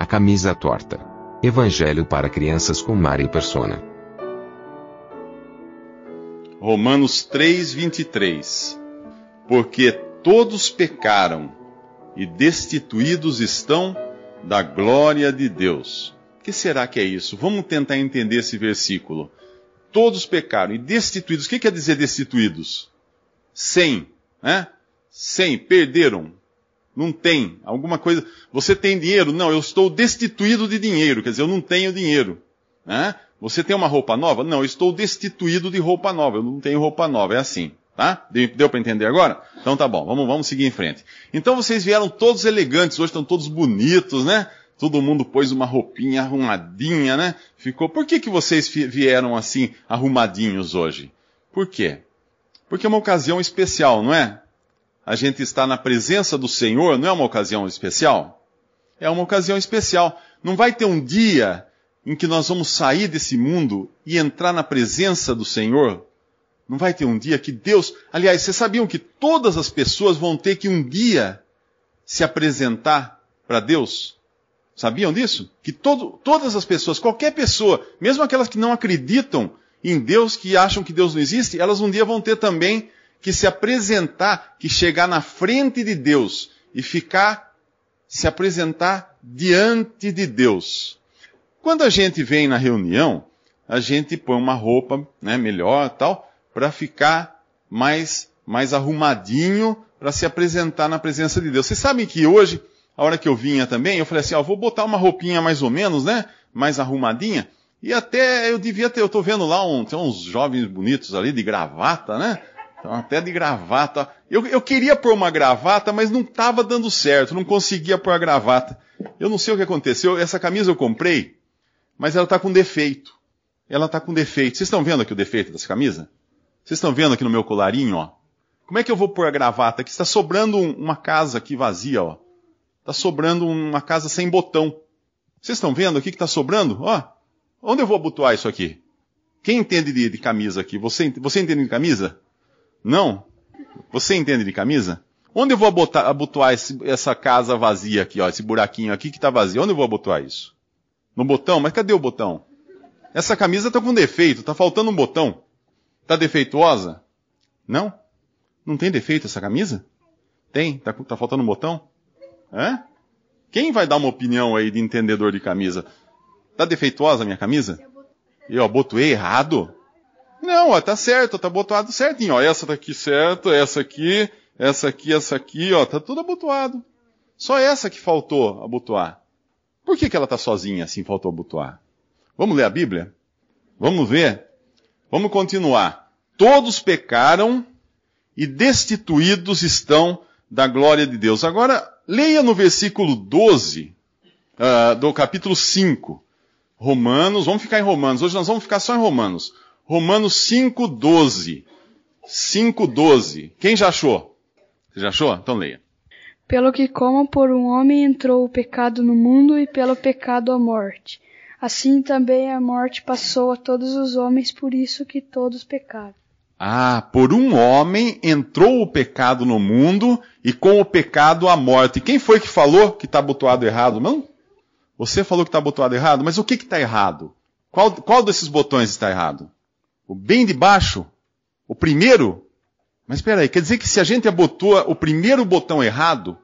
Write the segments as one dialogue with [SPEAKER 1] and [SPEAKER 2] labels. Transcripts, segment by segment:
[SPEAKER 1] A camisa torta. Evangelho para crianças com Mari Persona.
[SPEAKER 2] Romanos 3:23. Porque todos pecaram e destituídos estão da glória de Deus. O que será que é isso? Vamos tentar entender esse versículo. Todos pecaram e destituídos. O que quer dizer destituídos? Sem, né? Sem, perderam. Não tem alguma coisa. Você tem dinheiro? Não, eu estou destituído de dinheiro. Quer dizer, eu não tenho dinheiro. Né? Você tem uma roupa nova? Não, eu estou destituído de roupa nova. Eu não tenho roupa nova. É assim. Tá? Deu para entender agora? Então tá bom, vamos, vamos seguir em frente. Então vocês vieram todos elegantes, hoje estão todos bonitos, né? Todo mundo pôs uma roupinha arrumadinha, né? Ficou. Por que, que vocês vieram assim arrumadinhos hoje? Por quê? Porque é uma ocasião especial, não é? A gente está na presença do Senhor, não é uma ocasião especial? É uma ocasião especial. Não vai ter um dia em que nós vamos sair desse mundo e entrar na presença do Senhor não vai ter um dia que Deus. Aliás, vocês sabiam que todas as pessoas vão ter que um dia se apresentar para Deus? Sabiam disso? Que todo, todas as pessoas, qualquer pessoa, mesmo aquelas que não acreditam em Deus, que acham que Deus não existe, elas um dia vão ter também que se apresentar, que chegar na frente de Deus e ficar, se apresentar diante de Deus. Quando a gente vem na reunião, a gente põe uma roupa né, melhor tal, para ficar mais, mais arrumadinho para se apresentar na presença de Deus. Vocês sabem que hoje, a hora que eu vinha também, eu falei assim, ó, vou botar uma roupinha mais ou menos, né? Mais arrumadinha. E até eu devia ter, eu tô vendo lá um, tem uns jovens bonitos ali de gravata, né? Então, até de gravata. Eu, eu queria pôr uma gravata, mas não estava dando certo, não conseguia pôr a gravata. Eu não sei o que aconteceu. Essa camisa eu comprei, mas ela está com defeito. Ela está com defeito. Vocês estão vendo aqui o defeito dessa camisa? Vocês estão vendo aqui no meu colarinho, ó? Como é que eu vou pôr a gravata aqui? Está sobrando uma casa aqui vazia, ó. Está sobrando uma casa sem botão. Vocês estão vendo aqui que está sobrando? Ó, onde eu vou abotoar isso aqui? Quem entende de, de camisa aqui? Você, você entende de camisa? Não? Você entende de camisa? Onde eu vou abotoar essa casa vazia aqui, ó, esse buraquinho aqui que está vazio? Onde eu vou abotoar isso? No botão? Mas cadê o botão? Essa camisa está com defeito, está faltando um botão. Está defeituosa? Não? Não tem defeito essa camisa? Tem? Tá, tá faltando um botão? É? Quem vai dar uma opinião aí de entendedor de camisa? Tá defeituosa a minha camisa? Eu abotoei errado? Não, ó, tá certo, tá abotoado certinho, ó. Essa tá aqui certo, essa aqui, essa aqui, essa aqui, ó, tá tudo abotoado. Só essa que faltou abotoar. Por que, que ela tá sozinha assim, faltou abotoar? Vamos ler a Bíblia? Vamos ver Vamos continuar. Todos pecaram e destituídos estão da glória de Deus. Agora, leia no versículo 12 uh, do capítulo 5. Romanos, vamos ficar em Romanos. Hoje nós vamos ficar só em Romanos. Romanos 5, 12. 5, 12. Quem já achou? Você já achou? Então leia.
[SPEAKER 3] Pelo que como por um homem entrou o pecado no mundo e pelo pecado a morte. Assim também a morte passou a todos os homens, por isso que todos pecaram.
[SPEAKER 2] Ah, por um homem entrou o pecado no mundo e com o pecado a morte. Quem foi que falou que está abotoado errado? Não? Você falou que está abotoado errado, mas o que está errado? Qual, qual desses botões está errado? O bem de baixo? O primeiro? Mas espera aí, quer dizer que se a gente abotoa o primeiro botão errado,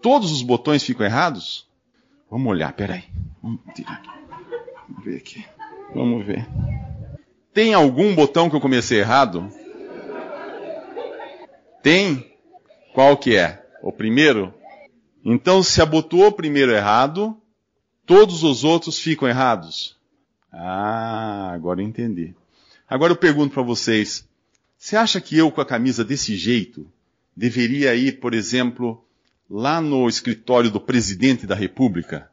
[SPEAKER 2] todos os botões ficam errados? Vamos olhar, espera aí. Vamos tirar aqui. Vamos ver aqui. Vamos ver. Tem algum botão que eu comecei errado? Tem? Qual que é? O primeiro? Então, se abotoou o primeiro errado, todos os outros ficam errados? Ah, agora eu entendi. Agora eu pergunto para vocês, Você acha que eu, com a camisa desse jeito, deveria ir, por exemplo, lá no escritório do presidente da República?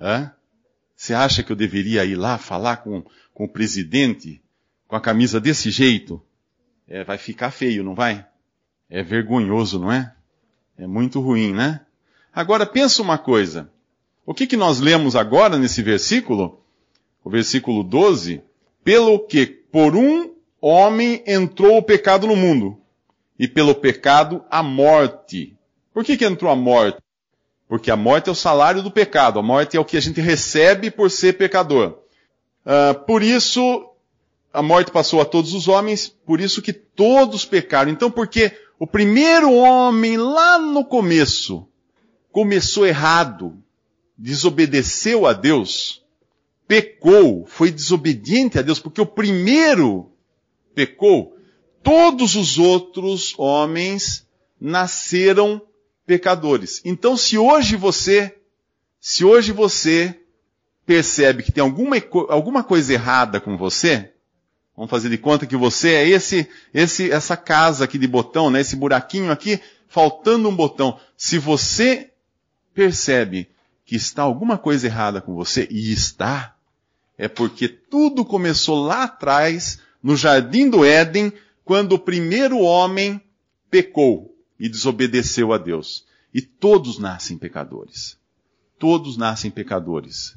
[SPEAKER 2] Hã? Você acha que eu deveria ir lá falar com, com o presidente com a camisa desse jeito? É, vai ficar feio, não vai? É vergonhoso, não é? É muito ruim, né? Agora pensa uma coisa. O que, que nós lemos agora nesse versículo? O versículo 12. Pelo que por um homem entrou o pecado no mundo. E pelo pecado a morte. Por que, que entrou a morte? Porque a morte é o salário do pecado. A morte é o que a gente recebe por ser pecador. Uh, por isso, a morte passou a todos os homens, por isso que todos pecaram. Então, porque o primeiro homem lá no começo começou errado, desobedeceu a Deus, pecou, foi desobediente a Deus, porque o primeiro pecou, todos os outros homens nasceram pecadores. Então, se hoje você, se hoje você percebe que tem alguma, alguma coisa errada com você, vamos fazer de conta que você é esse, esse, essa casa aqui de botão, né, esse buraquinho aqui, faltando um botão. Se você percebe que está alguma coisa errada com você, e está, é porque tudo começou lá atrás, no jardim do Éden, quando o primeiro homem pecou e desobedeceu a Deus. E todos nascem pecadores. Todos nascem pecadores.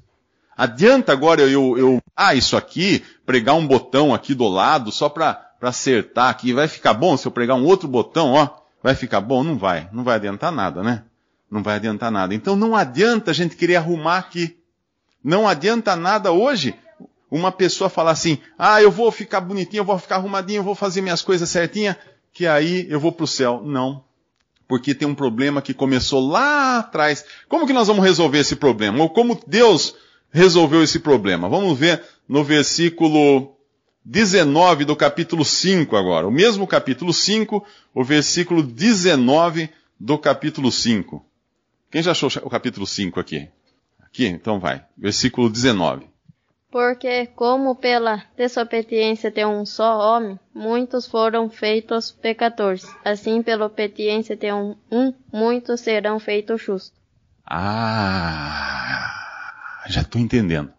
[SPEAKER 2] Adianta agora eu, eu, ah, isso aqui, pregar um botão aqui do lado só para acertar aqui, vai ficar bom se eu pregar um outro botão, ó, vai ficar bom? Não vai, não vai adiantar nada, né? Não vai adiantar nada. Então não adianta a gente querer arrumar aqui. Não adianta nada hoje uma pessoa falar assim, ah, eu vou ficar bonitinho, eu vou ficar arrumadinho, eu vou fazer minhas coisas certinha, que aí eu vou para o céu. Não. Porque tem um problema que começou lá atrás. Como que nós vamos resolver esse problema? Ou como Deus resolveu esse problema? Vamos ver no versículo 19 do capítulo 5 agora. O mesmo capítulo 5, o versículo 19 do capítulo 5. Quem já achou o capítulo 5 aqui? Aqui, então vai. Versículo 19.
[SPEAKER 4] Porque, como pela desobediência de um só homem, muitos foram feitos pecadores, assim pela obediência de um, um muitos serão feitos justos.
[SPEAKER 2] Ah, já estou entendendo.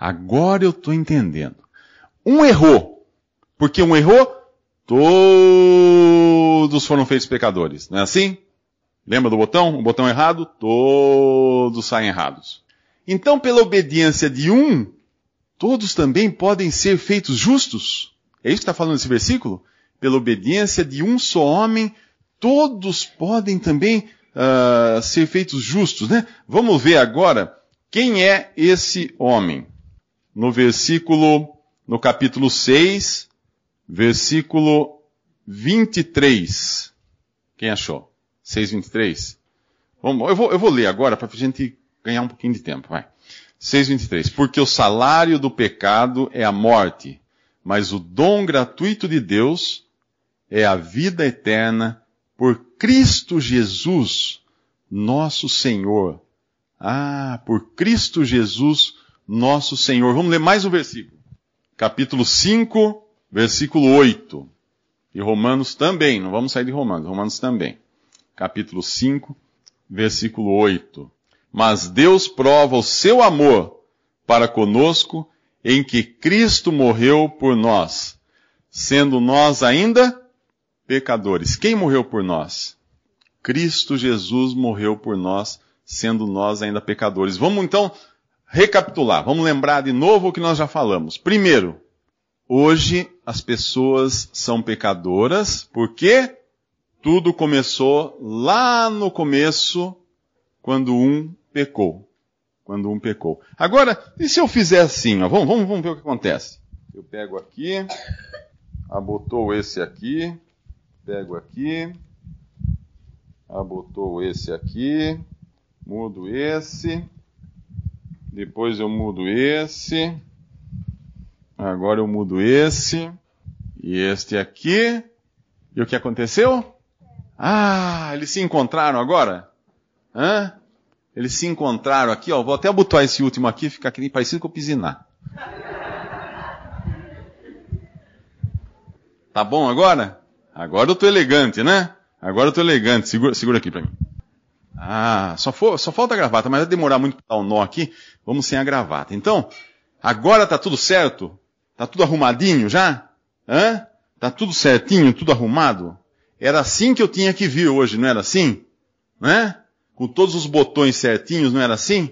[SPEAKER 2] Agora eu estou entendendo. Um errou. Porque um errou, todos foram feitos pecadores. Não é assim? Lembra do botão? O botão errado, todos saem errados. Então, pela obediência de um, todos também podem ser feitos justos. É isso que está falando esse versículo? Pela obediência de um só homem, todos podem também uh, ser feitos justos, né? Vamos ver agora quem é esse homem. No versículo, no capítulo 6, versículo 23. Quem achou? 6, 23? Vamos, eu, vou, eu vou ler agora para a gente ganhar um pouquinho de tempo, vai. 6:23 Porque o salário do pecado é a morte, mas o dom gratuito de Deus é a vida eterna por Cristo Jesus, nosso Senhor. Ah, por Cristo Jesus, nosso Senhor. Vamos ler mais um versículo. Capítulo 5, versículo 8. E Romanos também, não vamos sair de Romanos, Romanos também. Capítulo 5, versículo 8. Mas Deus prova o seu amor para conosco em que Cristo morreu por nós, sendo nós ainda pecadores. Quem morreu por nós? Cristo Jesus morreu por nós, sendo nós ainda pecadores. Vamos então recapitular, vamos lembrar de novo o que nós já falamos. Primeiro, hoje as pessoas são pecadoras porque tudo começou lá no começo, quando um pecou. Quando um pecou. Agora, e se eu fizer assim? Ó, vamos, vamos, vamos ver o que acontece. Eu pego aqui, abotou esse aqui, pego aqui, abotou esse aqui, mudo esse, depois eu mudo esse, agora eu mudo esse, e este aqui, e o que aconteceu? Ah, eles se encontraram agora? Hã? Eles se encontraram aqui, ó. Vou até botar esse último aqui, ficar aqui parecido com o Pisinar. Tá bom agora? Agora eu tô elegante, né? Agora eu tô elegante. Segura, segura aqui pra mim. Ah, só, for, só falta a gravata, mas vai demorar muito pra dar um nó aqui. Vamos sem a gravata. Então, agora tá tudo certo? Tá tudo arrumadinho já? Hã? Tá tudo certinho, tudo arrumado? Era assim que eu tinha que vir hoje, não era assim? Né? Com todos os botões certinhos, não era assim?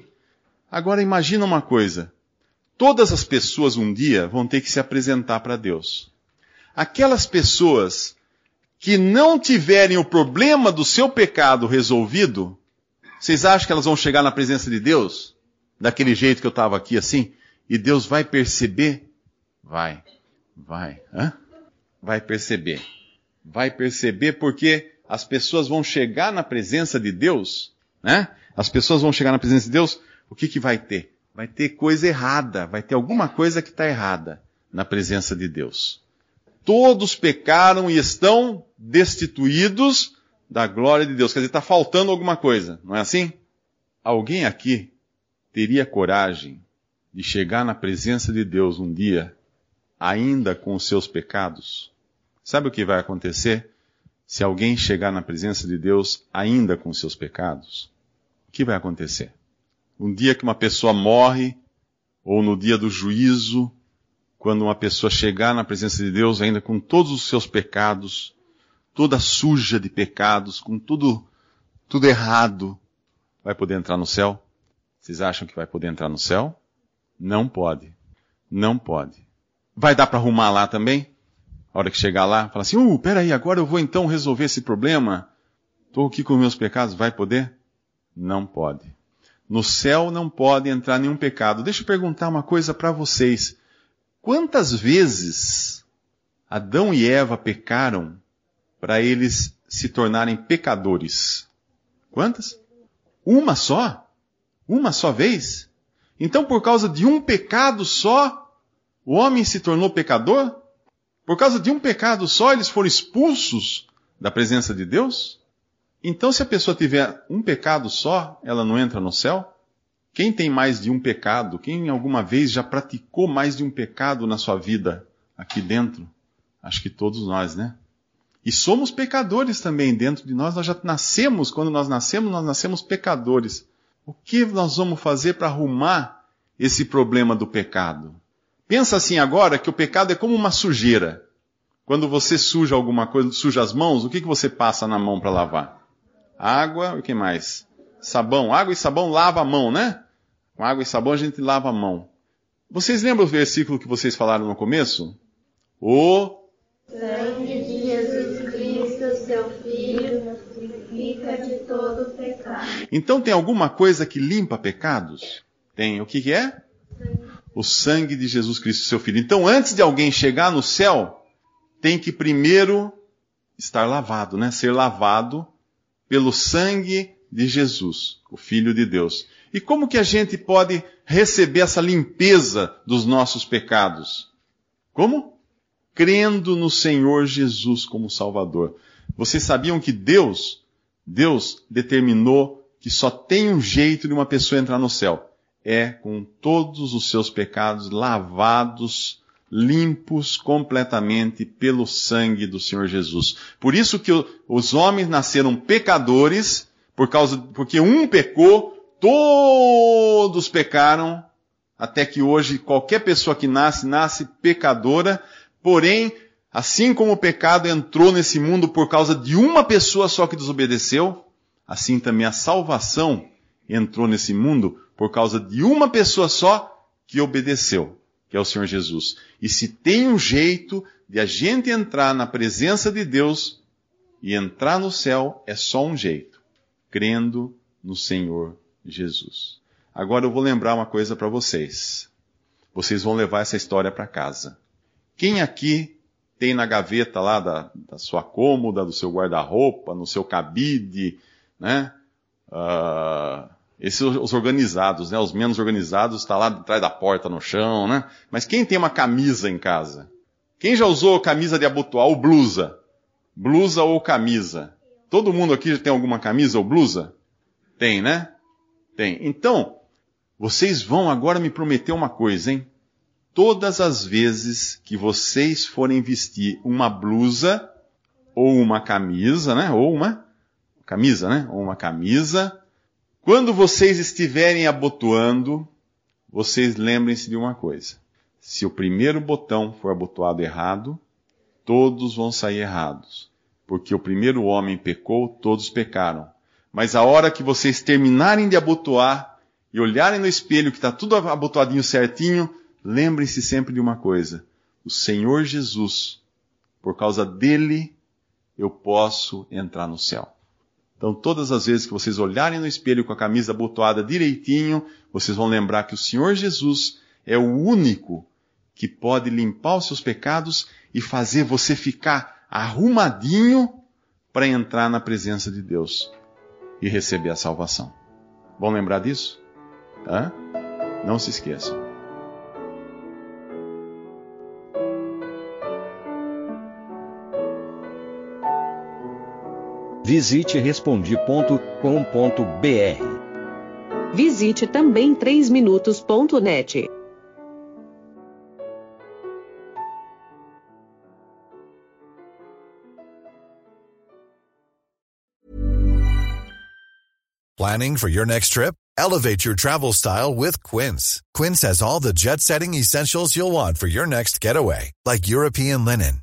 [SPEAKER 2] Agora imagina uma coisa. Todas as pessoas um dia vão ter que se apresentar para Deus. Aquelas pessoas que não tiverem o problema do seu pecado resolvido, vocês acham que elas vão chegar na presença de Deus? Daquele jeito que eu estava aqui assim? E Deus vai perceber? Vai. Vai. Hã? Vai perceber. Vai perceber porque as pessoas vão chegar na presença de Deus, né? As pessoas vão chegar na presença de Deus, o que que vai ter? Vai ter coisa errada, vai ter alguma coisa que está errada na presença de Deus. Todos pecaram e estão destituídos da glória de Deus. Quer dizer, está faltando alguma coisa, não é assim? Alguém aqui teria coragem de chegar na presença de Deus um dia, ainda com os seus pecados? Sabe o que vai acontecer se alguém chegar na presença de Deus ainda com seus pecados? O que vai acontecer? Um dia que uma pessoa morre, ou no dia do juízo, quando uma pessoa chegar na presença de Deus ainda com todos os seus pecados, toda suja de pecados, com tudo, tudo errado, vai poder entrar no céu? Vocês acham que vai poder entrar no céu? Não pode. Não pode. Vai dar para arrumar lá também? A hora que chegar lá, fala assim, uh, peraí, agora eu vou então resolver esse problema. Estou aqui com meus pecados, vai poder? Não pode. No céu não pode entrar nenhum pecado. Deixa eu perguntar uma coisa para vocês. Quantas vezes Adão e Eva pecaram para eles se tornarem pecadores? Quantas? Uma só? Uma só vez? Então, por causa de um pecado só, o homem se tornou pecador? Por causa de um pecado só, eles foram expulsos da presença de Deus? Então, se a pessoa tiver um pecado só, ela não entra no céu? Quem tem mais de um pecado? Quem alguma vez já praticou mais de um pecado na sua vida aqui dentro? Acho que todos nós, né? E somos pecadores também dentro de nós. Nós já nascemos, quando nós nascemos, nós nascemos pecadores. O que nós vamos fazer para arrumar esse problema do pecado? Pensa assim agora que o pecado é como uma sujeira. Quando você suja alguma coisa, suja as mãos, o que, que você passa na mão para lavar? Água, o que mais? Sabão. Água e sabão lava a mão, né? Com água e sabão a gente lava a mão. Vocês lembram o versículo que vocês falaram no começo? O
[SPEAKER 5] sangue de Jesus Cristo, seu Filho, nos purifica de todo pecado.
[SPEAKER 2] Então tem alguma coisa que limpa pecados? Tem. O que, que é? O sangue de Jesus Cristo, seu Filho. Então antes de alguém chegar no céu, tem que primeiro estar lavado, né? Ser lavado pelo sangue de Jesus, o Filho de Deus. E como que a gente pode receber essa limpeza dos nossos pecados? Como? Crendo no Senhor Jesus como Salvador. Vocês sabiam que Deus, Deus determinou que só tem um jeito de uma pessoa entrar no céu. É com todos os seus pecados lavados, limpos completamente pelo sangue do Senhor Jesus. Por isso que os homens nasceram pecadores, por causa, porque um pecou, todos pecaram, até que hoje qualquer pessoa que nasce, nasce pecadora, porém, assim como o pecado entrou nesse mundo por causa de uma pessoa só que desobedeceu, assim também a salvação entrou nesse mundo por causa de uma pessoa só que obedeceu, que é o Senhor Jesus. E se tem um jeito de a gente entrar na presença de Deus e entrar no céu, é só um jeito crendo no Senhor Jesus. Agora eu vou lembrar uma coisa para vocês. Vocês vão levar essa história para casa. Quem aqui tem na gaveta lá da, da sua cômoda, do seu guarda-roupa, no seu cabide, né? Uh, esses os organizados, né? Os menos organizados está lá atrás da porta no chão, né? Mas quem tem uma camisa em casa? Quem já usou camisa de abotoar ou blusa? Blusa ou camisa? Todo mundo aqui tem alguma camisa ou blusa? Tem, né? Tem. Então, vocês vão agora me prometer uma coisa, hein? todas as vezes que vocês forem vestir uma blusa ou uma camisa, né? Ou uma camisa, né? Ou uma camisa. Quando vocês estiverem abotoando, vocês lembrem-se de uma coisa. Se o primeiro botão for abotoado errado, todos vão sair errados. Porque o primeiro homem pecou, todos pecaram. Mas a hora que vocês terminarem de abotoar e olharem no espelho que está tudo abotoadinho certinho, lembrem-se sempre de uma coisa: o Senhor Jesus, por causa dele, eu posso entrar no céu. Então, todas as vezes que vocês olharem no espelho com a camisa abotoada direitinho, vocês vão lembrar que o Senhor Jesus é o único que pode limpar os seus pecados e fazer você ficar arrumadinho para entrar na presença de Deus e receber a salvação. Vão lembrar disso? Hã? Não se esqueçam.
[SPEAKER 6] Visite respondi.com.br.
[SPEAKER 7] Visite também 3minutos.net.
[SPEAKER 8] Planning for your next trip? Elevate your travel style with Quince. Quince has all the jet setting essentials you'll want for your next getaway, like European linen